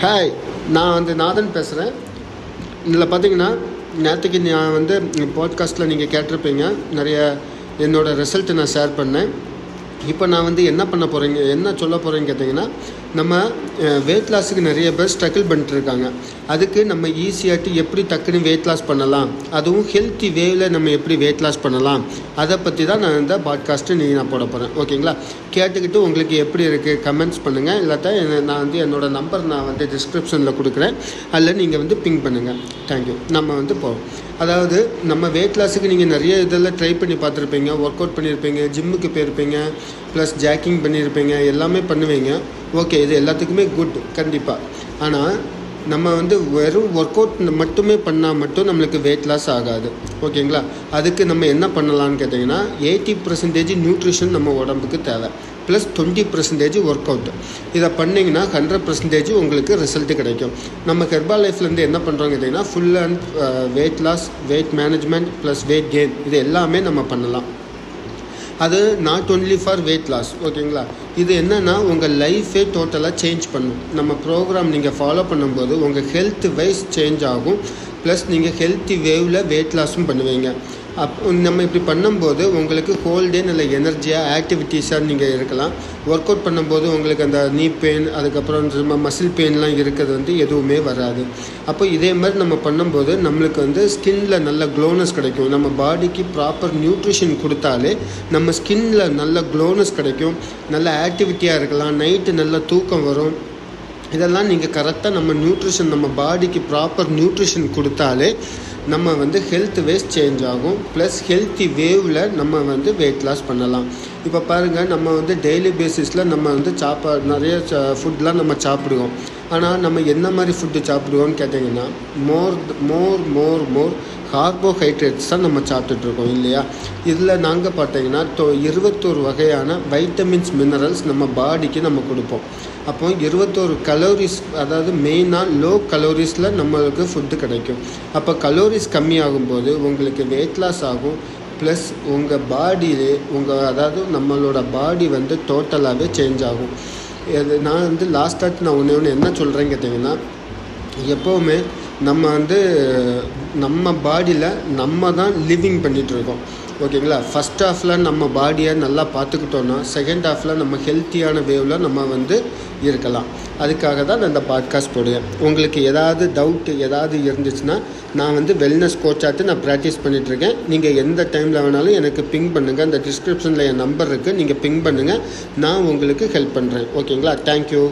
Hi நான் வந்து நாதன் பேசுகிறேன் இதில் பார்த்தீங்கன்னா நேற்றுக்கு நான் வந்து பாட்காஸ்ட்டில் நீங்கள் கேட்டிருப்பீங்க. நிறைய என்னோடய ரிசல்ட்டை நான் ஷேர் பண்ணேன். இப்போ நான் வந்து என்ன பண்ண போகிறீங்க என்ன சொல்ல போகிறேன்னு கேட்டிங்கன்னா நம்ம வெயிட் லாஸுக்கு நிறைய பேர் ஸ்ட்ரகிள் பண்ணிட்டுருக்காங்க அதுக்கு நம்ம ஈஸியாகிட்டு எப்படி டக்குன்னு வெயிட் லாஸ் பண்ணலாம் அதுவும் ஹெல்த்தி வேவில் நம்ம எப்படி வெயிட் லாஸ் பண்ணலாம் அதை பற்றி தான் நான் இந்த பாட்காஸ்ட்டு நீங்கள் நான் போட போகிறேன் ஓகேங்களா? கேட்டுக்கிட்டு உங்களுக்கு எப்படி இருக்குது கமெண்ட்ஸ் பண்ணுங்கள் இல்லாட்டா நான் வந்து என்னோடய நம்பர் நான் வந்து டிஸ்கிரிப்ஷனில் கொடுக்குறேன். அதில் நீங்கள் வந்து பிங் பண்ணுங்கள் தேங்க்யூ நம்ம வந்து போவோம் அதாவது நம்ம வெயிட் லாஸுக்கு நீங்கள் நிறைய இதெல்லாம் ட்ரை பண்ணி பார்த்துருப்பீங்க. ஒர்க் அவுட் பண்ணியிருப்பீங்க ஜிம்முக்கு போயிருப்பீங்க ப்ளஸ் ஜாக்கிங் பண்ணியிருப்பீங்க எல்லாமே பண்ணுவீங்க. ஓகே இது எல்லாத்துக்குமே குட் கண்டிப்பாக ஆனால் நம்ம வந்து வெறும் ஒர்க் அவுட் மட்டுமே பண்ணால் மட்டும் நம்மளுக்கு வெயிட் லாஸ் ஆகாது. ஓகேங்களா அதுக்கு நம்ம என்ன பண்ணலான்னு கேட்டிங்கன்னா எயிட்டி பர்சன்டேஜ் நியூட்ரிஷன் நம்ம உடம்புக்கு தேவை. Plus twenty percentage work out இதை பண்ணிங்கன்னா ஹண்ட்ரட் பர்சன்டேஜ் உங்களுக்கு ரிசல்ட் கிடைக்கும். நம்ம ஹெர்பா லைஃப்லேருந்து என்ன பண்ணுறோம் கேட்டிங்கன்னா full and weight loss weight management plus weight gain இது எல்லாமே நம்ம பண்ணலாம். அது not only for weight loss ஓகேங்களா? இது என்னென்னா உங்கள் லைஃபே டோட்டலாக சேஞ்ச் பண்ணும். நம்ம ப்ரோக்ராம் நீங்கள் ஃபாலோ பண்ணும்போது உங்கள் ஹெல்த் வைஸ் சேஞ்ச் ஆகும். ப்ளஸ் நீங்கள் ஹெல்த்தி வேவில் வெயிட் லாஸும் பண்ணுவீங்க. அப் நம்ம இப்படி பண்ணும்போது உங்களுக்கு ஹோல் டே நல்ல எனர்ஜியாக ஆக்டிவிட்டீஸாக நீங்கள் இருக்கலாம். ஒர்க் அவுட் பண்ணும்போது உங்களுக்கு அந்த நீ பெயின் அதுக்கப்புறம் சும்மா மசில் பெயின்லாம் இருக்கிறது வந்து எதுவுமே வராது. அப்போ இதே மாதிரி நம்ம பண்ணும்போது நம்மளுக்கு வந்து ஸ்கின்ல நல்ல க்ளோனஸ் கிடைக்கும். நம்ம பாடிக்கு ப்ராப்பர் நியூட்ரிஷன் கொடுத்தாலே நம்ம ஸ்கின்ல நல்ல க்ளோனஸ் கிடைக்கும். நல்ல ஆக்டிவிட்டியாக இருக்கலாம். நைட்டு நல்ல தூக்கம் வரும். இதெல்லாம் நீங்கள் கரெக்டாக நம்ம நியூட்ரிஷன் நம்ம பாடிக்கு ப்ராப்பர் நியூட்ரிஷன் கொடுத்தாலே நம்ம வந்து ஹெல்த் வேஸ் சேஞ்ச் ஆகும். ப்ளஸ் ஹெல்த்தி வேவில் நம்ம வந்து வெயிட் லாஸ் பண்ணலாம். இப்போ பாருங்கள் நம்ம வந்து டெய்லி பேசிஸில் நம்ம வந்து சாப்பா நிறைய ஃபுட்லாம் நம்ம சாப்பிடுவோம். ஆனால் நம்ம என்ன மாதிரி ஃபுட்டு சாப்பிடுவோம்னு கேட்டிங்கன்னா மோர் மோர் மோர் மோர் கார்போஹைட்ரேட்ஸ் தான் நம்ம சாப்பிட்டுட்ருக்கோம் இல்லையா? இதில் நாங்கள் பார்த்தீங்கன்னா தொ இருபத்தோரு வகையான வைட்டமின்ஸ் மினரல்ஸ் நம்ம பாடிக்கு நம்ம கொடுப்போம். அப்போ இருபத்தோரு கலோரிஸ் அதாவது மெயினாக லோ கலோரிஸில் நம்மளுக்கு ஃபுட்டு கிடைக்கும். அப்போ கலோரிஸ் கம்மியாகும்போது உங்களுக்கு வெயிட் லாஸ் ஆகும். ப்ளஸ் உங்கள் பாடியிலே உங்கள் அதாவது நம்மளோட பாடி வந்து டோட்டலாகவே சேஞ்ச் ஆகும். இது நான் வந்து லாஸ்ட்டாக நான் ஒன்று ஒன்று என்ன சொல்கிறேன்னு கேட்டிங்கன்னா எப்போவுமே நம்ம வந்து நம்ம பாடியில் நம்ம தான் லிவிங் பண்ணிகிட்ருக்கோம் ஓகேங்களா? ஃபஸ்ட் ஹாஃபில் நம்ம பாடியை நல்லா பார்த்துக்கிட்டோன்னா செகண்ட் ஹாஃபில் நம்ம ஹெல்த்தியான வேவில் நம்ம வந்து இருக்கலாம். அதுக்காக தான் நான் இந்த பாட்காஸ்ட் போடுவேன் உங்களுக்கு ஏதாவது டவுட்டு ஏதாவது இருந்துச்சுன்னா நான் வந்து வெல்னஸ் கோச்சாட்டு நான் ப்ராக்டிஸ் பண்ணிகிட்ருக்கேன் நீங்கள் எந்த டைமில் வேணாலும் எனக்கு பிங் பண்ணுங்கள் அந்த டிஸ்கிரிப்ஷனில் என் நம்பர் இருக்குது நீங்கள் பிங் பண்ணுங்கள் நான் உங்களுக்கு ஹெல்ப் பண்ணுறேன் ஓகேங்களா? தேங்க்யூ